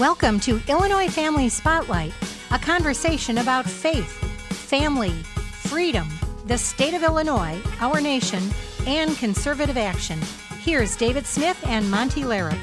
Welcome to Illinois Family Spotlight, a conversation about faith, family, freedom, the state of Illinois, our nation, and conservative action. Here's David Smith and Monte Larrick.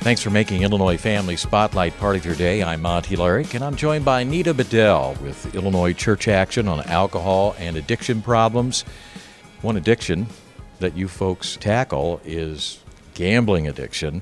Thanks for making Illinois Family Spotlight part of your day. I'm Monte Larrick, and I'm joined by Anita Bedell with Illinois Church Action on alcohol and addiction problems. One addiction that you folks tackle is gambling addiction,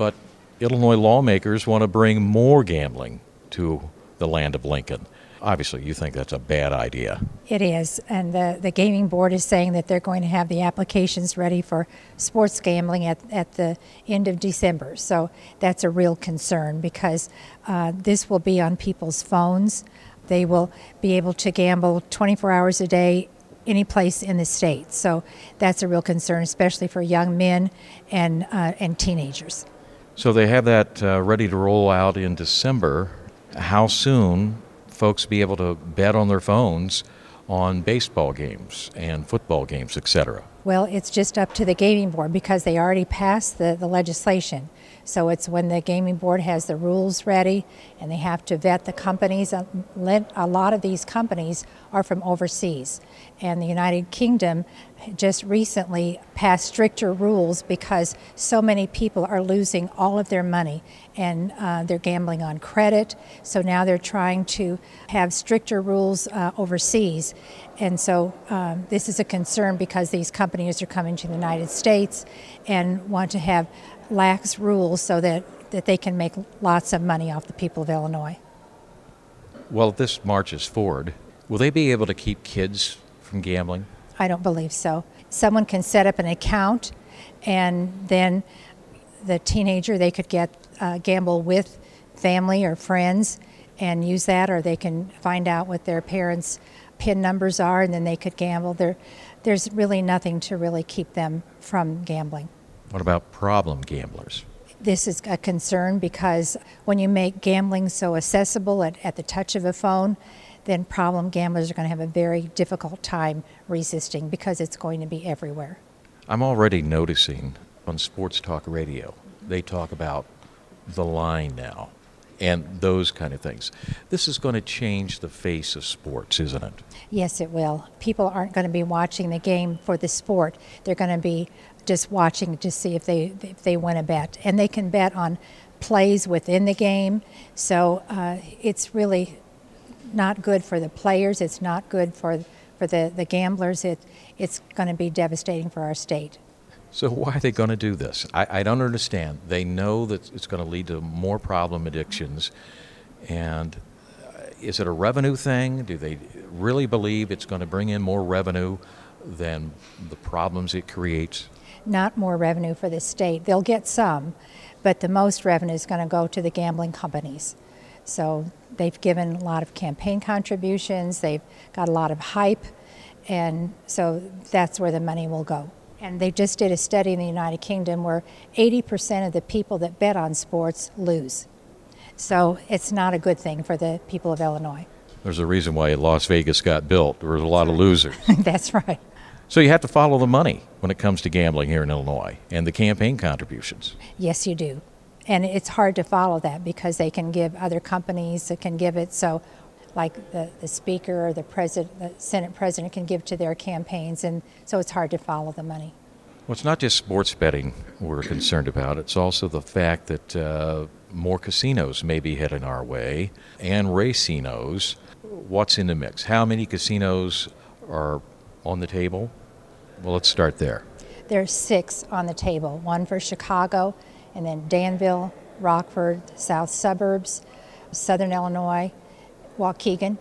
but Illinois lawmakers want to bring more gambling to the land of Lincoln. Obviously, you think that's a bad idea. It is, and the, the gaming board is saying that they're going to have the applications ready for sports gambling at, at the end of December. So that's a real concern because uh, this will be on people's phones. They will be able to gamble 24 hours a day any place in the state. So that's a real concern, especially for young men and, uh, and teenagers. So they have that uh, ready to roll out in December. How soon folks be able to bet on their phones on baseball games and football games, etc.? Well, it's just up to the gaming board because they already passed the, the legislation. So it's when the gaming board has the rules ready and they have to vet the companies. A lot of these companies are from overseas. And the United Kingdom just recently passed stricter rules because so many people are losing all of their money and uh, they're gambling on credit. So now they're trying to have stricter rules uh, overseas. And so um, this is a concern because these companies are coming to the United States and want to have lax rules so that, that they can make lots of money off the people of Illinois. Well, if this marches forward. Will they be able to keep kids from gambling? I don't believe so. Someone can set up an account and then the teenager they could get uh, gamble with family or friends and use that or they can find out what their parents pin numbers are and then they could gamble there there's really nothing to really keep them from gambling what about problem gamblers? This is a concern because when you make gambling so accessible at, at the touch of a phone, then problem gamblers are going to have a very difficult time resisting because it's going to be everywhere. I'm already noticing on sports talk radio, they talk about the line now and those kind of things. This is going to change the face of sports, isn't it? Yes, it will. People aren't going to be watching the game for the sport. They're going to be just watching to see if they if they win a bet, and they can bet on plays within the game. So uh, it's really not good for the players. It's not good for for the, the gamblers. It it's going to be devastating for our state. So why are they going to do this? I, I don't understand. They know that it's going to lead to more problem addictions, and uh, is it a revenue thing? Do they really believe it's going to bring in more revenue than the problems it creates? Not more revenue for the state. They'll get some, but the most revenue is going to go to the gambling companies. So they've given a lot of campaign contributions, they've got a lot of hype, and so that's where the money will go. And they just did a study in the United Kingdom where 80% of the people that bet on sports lose. So it's not a good thing for the people of Illinois. There's a reason why Las Vegas got built. There was a lot of losers. That's right. So you have to follow the money when it comes to gambling here in Illinois and the campaign contributions. Yes, you do. And it's hard to follow that because they can give other companies that can give it. So like the, the speaker or the president, the Senate president can give to their campaigns, and so it's hard to follow the money. Well, it's not just sports betting we're concerned about. It's also the fact that uh, more casinos may be heading our way and racinos. What's in the mix? How many casinos are on the table? Well, let's start there. There are six on the table one for Chicago, and then Danville, Rockford, South Suburbs, Southern Illinois, Waukegan.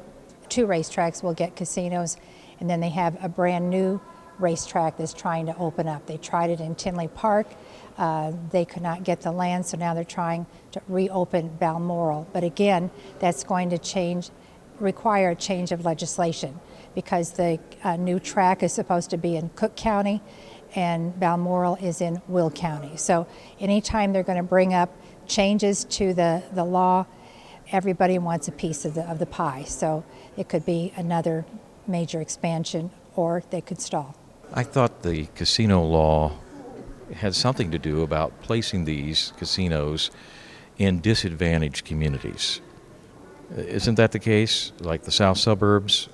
Two racetracks will get casinos, and then they have a brand new racetrack that's trying to open up. They tried it in Tinley Park. Uh, they could not get the land, so now they're trying to reopen Balmoral. But again, that's going to change, require a change of legislation because the uh, new track is supposed to be in Cook County and Balmoral is in Will County. So anytime they're going to bring up changes to the, the law, everybody wants a piece of the, of the pie. So it could be another major expansion or they could stall. I thought the casino law had something to do about placing these casinos in disadvantaged communities. Isn't that the case? Like the south suburbs?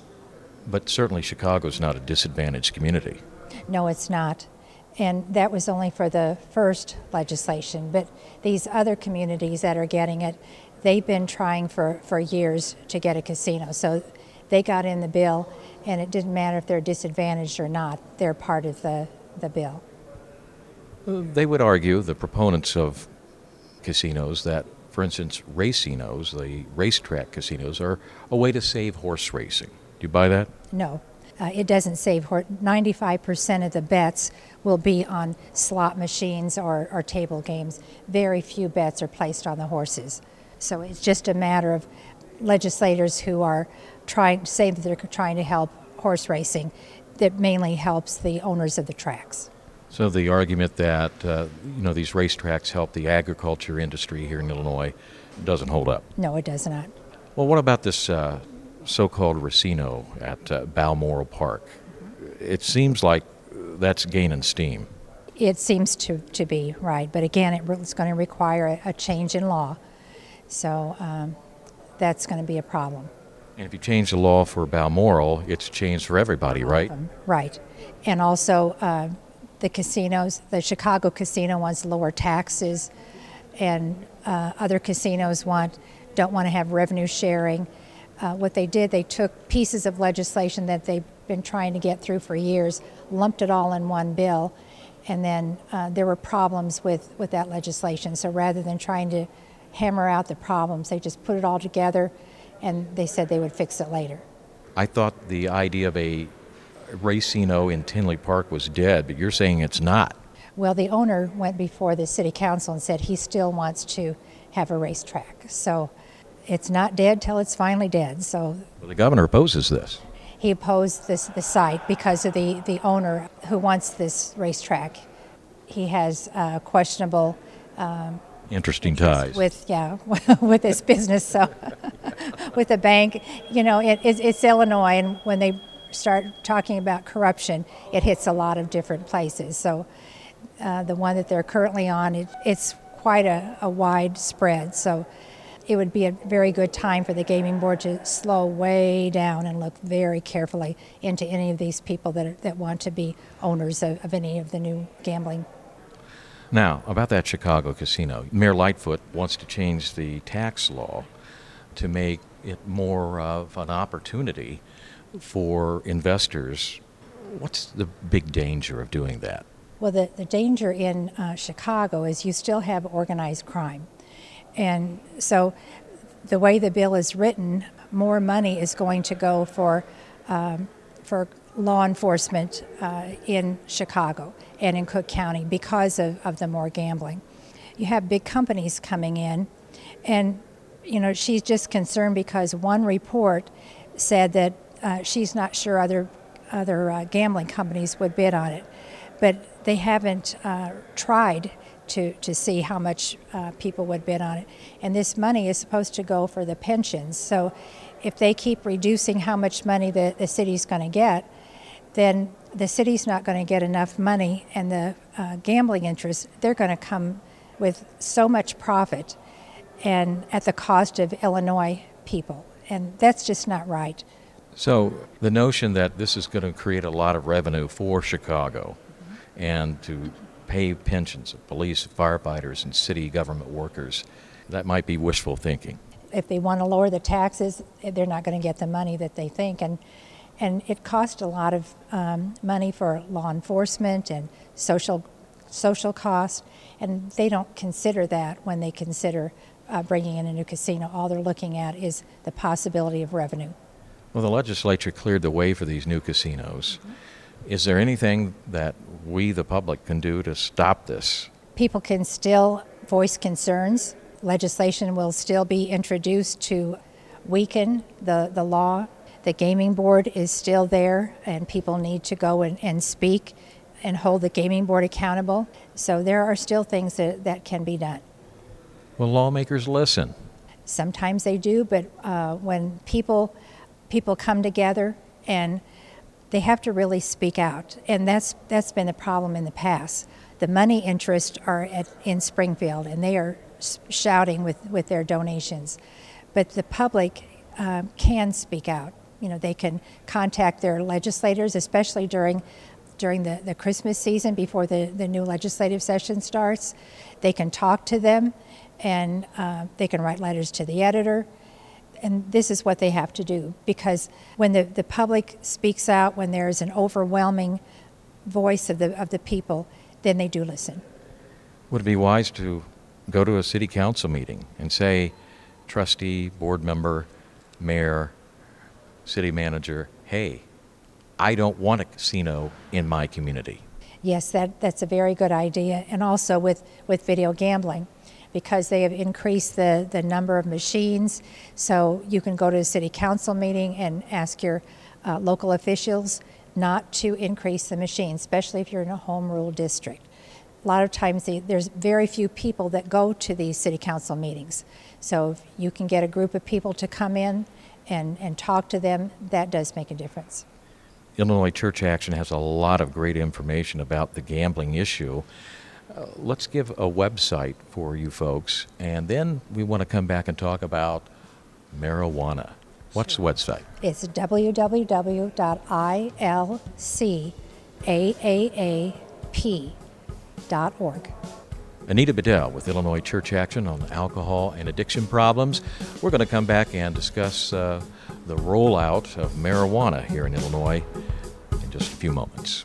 But certainly Chicago's not a disadvantaged community. No, it's not. And that was only for the first legislation. But these other communities that are getting it, they've been trying for, for years to get a casino. So they got in the bill, and it didn't matter if they're disadvantaged or not, they're part of the, the bill. They would argue, the proponents of casinos, that, for instance, racinos, the racetrack casinos, are a way to save horse racing. Do you buy that? No, uh, it doesn't save horse. 95% of the bets will be on slot machines or, or table games. Very few bets are placed on the horses. So it's just a matter of legislators who are trying to say that they're trying to help horse racing that mainly helps the owners of the tracks. So the argument that uh, you know these racetracks help the agriculture industry here in Illinois doesn't hold up. No, it does not. Well, what about this uh, so-called racino at uh, Balmoral Park? It seems like that's gaining steam. It seems to, to be right, but again, it, it's going to require a, a change in law. So um, that's going to be a problem. And if you change the law for Balmoral, it's changed for everybody, right? Right. And also, uh, the casinos, the Chicago casino wants lower taxes, and uh, other casinos want don't want to have revenue sharing. Uh, what they did, they took pieces of legislation that they've been trying to get through for years, lumped it all in one bill, and then uh, there were problems with, with that legislation. So rather than trying to hammer out the problems, they just put it all together and they said they would fix it later. I thought the idea of a racino in Tinley Park was dead, but you're saying it's not. Well, the owner went before the city council and said he still wants to have a racetrack. So it's not dead till it's finally dead. So well, the governor opposes this. He opposed this the site because of the, the owner who wants this racetrack. He has uh, questionable um, interesting ties with yeah with this business. So with the bank, you know, it, it's, it's Illinois, and when they start talking about corruption, it hits a lot of different places. So uh, the one that they're currently on, it, it's quite a, a wide spread. So it would be a very good time for the gaming board to slow way down and look very carefully into any of these people that, are, that want to be owners of, of any of the new gambling now, about that Chicago casino, Mayor Lightfoot wants to change the tax law to make it more of an opportunity for investors. What's the big danger of doing that? Well, the, the danger in uh, Chicago is you still have organized crime. And so the way the bill is written, more money is going to go for, um, for law enforcement uh, in Chicago and in Cook County because of, of the more gambling. You have big companies coming in, and you know she's just concerned because one report said that uh, she's not sure other other uh, gambling companies would bid on it, but they haven't uh, tried to, to see how much uh, people would bid on it. And this money is supposed to go for the pensions. So if they keep reducing how much money the, the city's going to get, then the city's not going to get enough money, and the uh, gambling interests, they're going to come with so much profit and at the cost of Illinois people. And that's just not right. So the notion that this is going to create a lot of revenue for Chicago mm-hmm. and to pay pensions of police, firefighters, and city government workers, that might be wishful thinking. If they want to lower the taxes, they're not going to get the money that they think. And and it cost a lot of um, money for law enforcement and social social costs, and they don't consider that when they consider uh, bringing in a new casino. All they're looking at is the possibility of revenue. Well, the legislature cleared the way for these new casinos. Mm-hmm. Is there anything that we, the public, can do to stop this? People can still voice concerns. Legislation will still be introduced to weaken the, the law the gaming board is still there, and people need to go and, and speak and hold the gaming board accountable. So there are still things that, that can be done. Well, lawmakers listen. Sometimes they do, but uh, when people people come together and they have to really speak out, and that's that's been the problem in the past. The money interests are at, in Springfield, and they are shouting with, with their donations, but the public um, can speak out. You know, they can contact their legislators, especially during during the, the Christmas season before the, the new legislative session starts. They can talk to them and uh, they can write letters to the editor. And this is what they have to do because when the, the public speaks out, when there's an overwhelming voice of the, of the people, then they do listen. Would it be wise to go to a city council meeting and say, trustee, board member, mayor, city manager, hey, I don't want a casino in my community? Yes, that, that's a very good idea. And also with, with video gambling because they have increased the, the number of machines. So you can go to a city council meeting and ask your uh, local officials not to increase the machines, especially if you're in a home rule district. A lot of times they, there's very few people that go to these city council meetings. So if you can get a group of people to come in and, and talk to them, that does make a difference. Illinois Church Action has a lot of great information about the gambling issue. Uh, let's give a website for you folks, and then we want to come back and talk about marijuana. What's sure. the website? It's www.ilcaap.org. Anita Bedell with Illinois Church Action on alcohol and addiction problems. We're going to come back and discuss uh, the rollout of marijuana here in Illinois in just a few moments.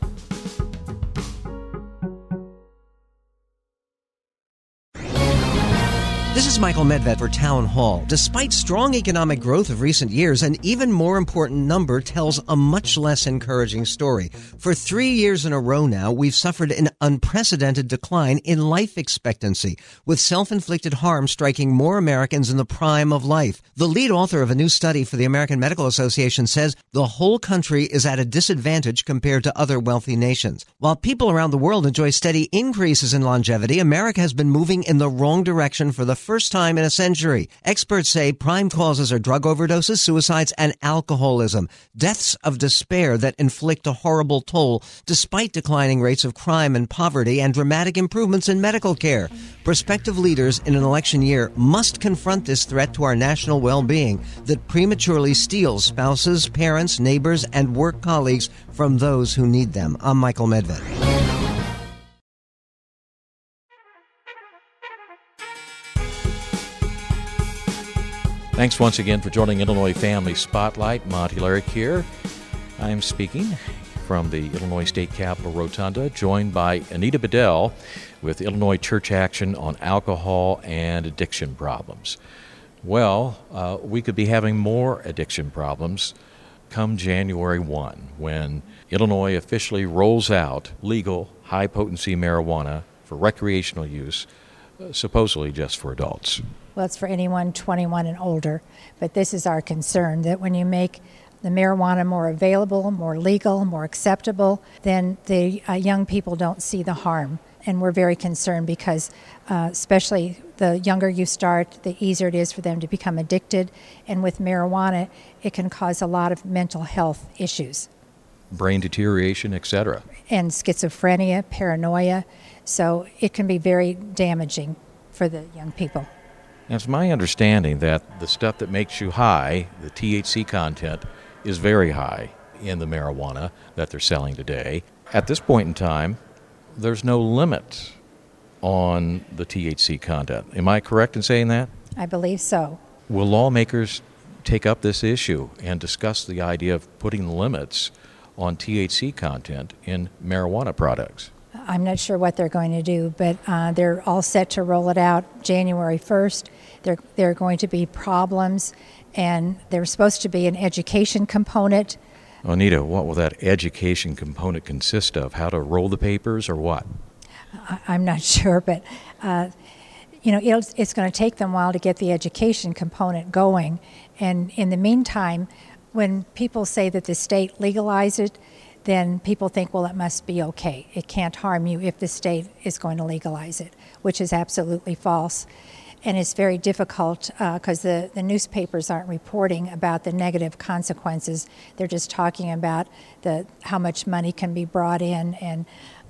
This is Michael Medved for Town Hall. Despite strong economic growth of recent years, an even more important number tells a much less encouraging story. For three years in a row now, we've suffered an unprecedented decline in life expectancy, with self-inflicted harm striking more Americans in the prime of life. The lead author of a new study for the American Medical Association says the whole country is at a disadvantage compared to other wealthy nations. While people around the world enjoy steady increases in longevity, America has been moving in the wrong direction for the first time in a century. Experts say prime causes are drug overdoses, suicides, and alcoholism. Deaths of despair that inflict a horrible toll despite declining rates of crime and poverty and dramatic improvements in medical care. Prospective leaders in an election year must confront this threat to our national well-being that prematurely steals spouses, parents, neighbors, and work colleagues from those who need them. I'm Michael Medved. Thanks once again for joining Illinois Family Spotlight. Monte Larrick here. I am speaking from the Illinois State Capitol Rotunda, joined by Anita Bedell with Illinois Church Action on alcohol and addiction problems. Well, uh, we could be having more addiction problems come January 1 when Illinois officially rolls out legal high potency marijuana for recreational use, uh, supposedly just for adults. Well, it's for anyone 21 and older, but this is our concern that when you make the marijuana more available, more legal, more acceptable, then the uh, young people don't see the harm. And we're very concerned because, uh, especially the younger you start, the easier it is for them to become addicted. And with marijuana, it can cause a lot of mental health issues brain deterioration, etc. And schizophrenia, paranoia. So it can be very damaging for the young people. Now, it's my understanding that the stuff that makes you high, the THC content, is very high in the marijuana that they're selling today. At this point in time, there's no limit on the THC content. Am I correct in saying that? I believe so. Will lawmakers take up this issue and discuss the idea of putting limits on THC content in marijuana products? I'm not sure what they're going to do, but uh, they're all set to roll it out January 1st. There, there are going to be problems, and there's supposed to be an education component. Anita, what will that education component consist of? How to roll the papers or what? I, am not sure, but uh, you know, it's going to take them a while to get the education component going. And in the meantime, when people say that the state legalized it, then people think, well, it must be okay. It can't harm you if the state is going to legalize it, which is absolutely false. and it's very difficult because uh, the, the newspapers aren't reporting about the negative consequences. They're just talking about the how much money can be brought in and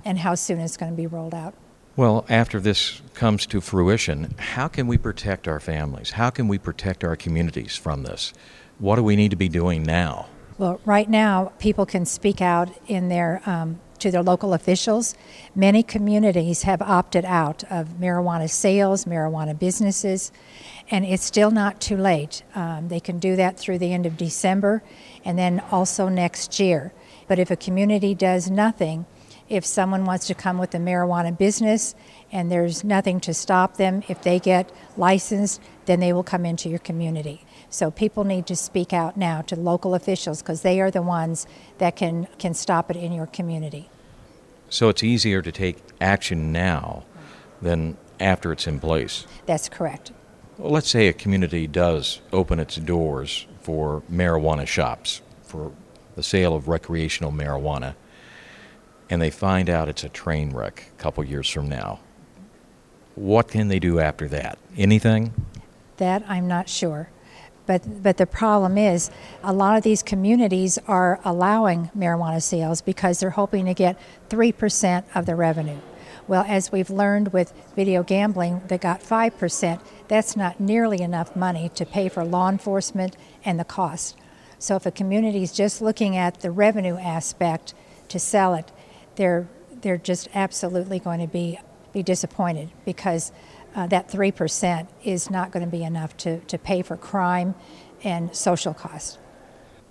and how soon it's going to be rolled out. Well, after this comes to fruition, how can we protect our families? How can we protect our communities from this? What do we need to be doing now? Well, right now, people can speak out in their um, to their local officials. Many communities have opted out of marijuana sales, marijuana businesses, and it's still not too late. Um, they can do that through the end of December and then also next year. But if a community does nothing, if someone wants to come with a marijuana business and there's nothing to stop them, if they get licensed, then they will come into your community. So people need to speak out now to local officials because they are the ones that can, can stop it in your community. So it's easier to take action now than after it's in place. That's correct. Well, let's say a community does open its doors for marijuana shops, for the sale of recreational marijuana and they find out it's a train wreck a couple years from now, what can they do after that? Anything? That I'm not sure. But, but the problem is, a lot of these communities are allowing marijuana sales because they're hoping to get 3% of the revenue. Well, as we've learned with video gambling that got 5%, that's not nearly enough money to pay for law enforcement and the cost. So if a community is just looking at the revenue aspect to sell it, they're they're just absolutely going to be be disappointed because uh, that three percent is not going to be enough to, to pay for crime and social costs.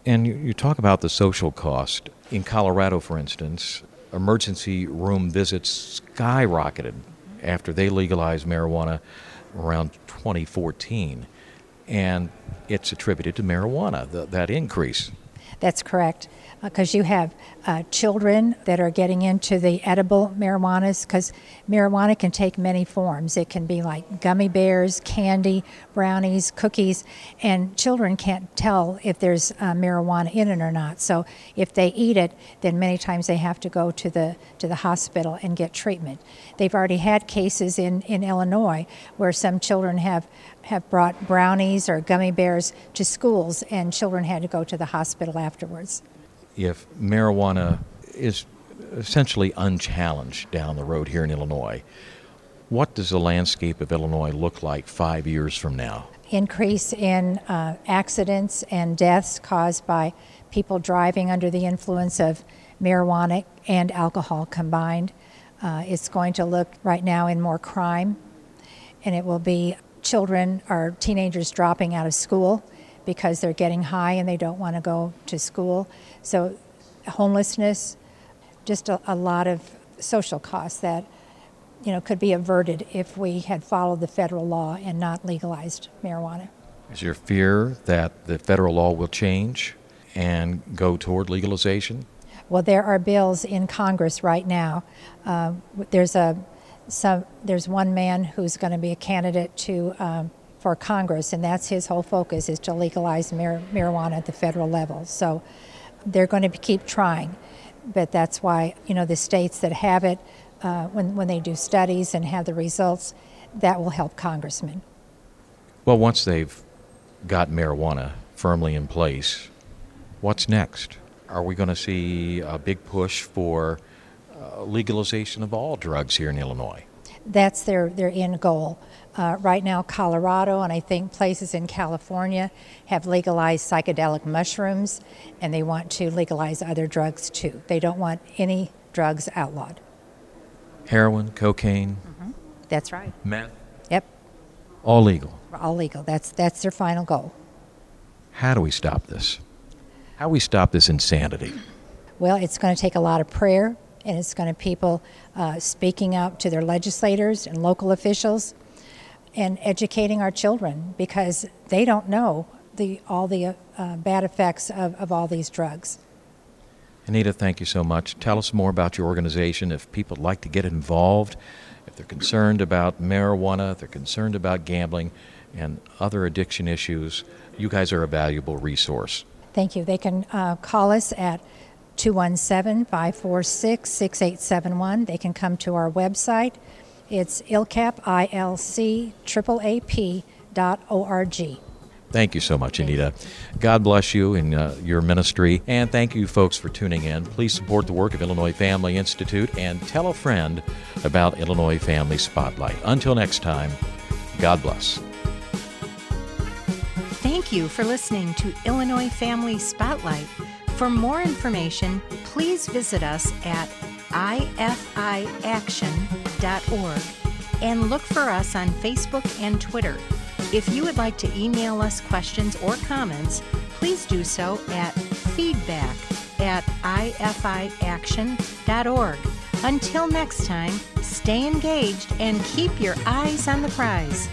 And you, you talk about the social cost in Colorado, for instance. Emergency room visits skyrocketed after they legalized marijuana around 2014, and it's attributed to marijuana the, that increase. That's correct because uh, you have uh, children that are getting into the edible marijuanas because marijuana can take many forms. It can be like gummy bears, candy, brownies, cookies, and children can't tell if there's uh, marijuana in it or not. So if they eat it, then many times they have to go to the to the hospital and get treatment. They've already had cases in, in Illinois where some children have have brought brownies or gummy bears to schools and children had to go to the hospital afterwards if marijuana is essentially unchallenged down the road here in Illinois, what does the landscape of Illinois look like five years from now? Increase in uh, accidents and deaths caused by people driving under the influence of marijuana and alcohol combined. Uh, it's going to look right now in more crime, and it will be children or teenagers dropping out of school because they're getting high and they don't want to go to school. So, homelessness, just a, a lot of social costs that you know could be averted if we had followed the federal law and not legalized marijuana. Is there fear that the federal law will change and go toward legalization? Well, there are bills in Congress right now. Uh, there's a some, there's one man who's going to be a candidate to um, for Congress, and that's his whole focus is to legalize mar- marijuana at the federal level. So they're going to keep trying, but that's why you know the states that have it, uh, when when they do studies and have the results, that will help congressmen. Well, once they've got marijuana firmly in place, what's next? Are we going to see a big push for uh, legalization of all drugs here in Illinois? That's their, their end goal. Uh, right now, Colorado and I think places in California have legalized psychedelic mushrooms, and they want to legalize other drugs too. They don't want any drugs outlawed. Heroin, cocaine. Mm-hmm. That's right. Meth. Yep. All legal. All legal. That's that's their final goal. How do we stop this? How do we stop this insanity? Well, it's going to take a lot of prayer, and it's going to people uh, speaking out to their legislators and local officials and educating our children because they don't know the, all the uh, bad effects of, of all these drugs. Anita, thank you so much. Tell us more about your organization. If people like to get involved, if they're concerned about marijuana, if they're concerned about gambling and other addiction issues, you guys are a valuable resource. Thank you. They can uh, call us at 217 546 6871. They can come to our website It's ilcap, I-L-C, dot O-R-G. Thank you so much, Anita. God bless you in uh, your ministry. And thank you, folks, for tuning in. Please support the work of Illinois Family Institute and tell a friend about Illinois Family Spotlight. Until next time, God bless. Thank you for listening to Illinois Family Spotlight. For more information, please visit us at ifiaction.org and look for us on Facebook and Twitter. If you would like to email us questions or comments, please do so at feedback at ifiaction.org. Until next time, stay engaged and keep your eyes on the prize.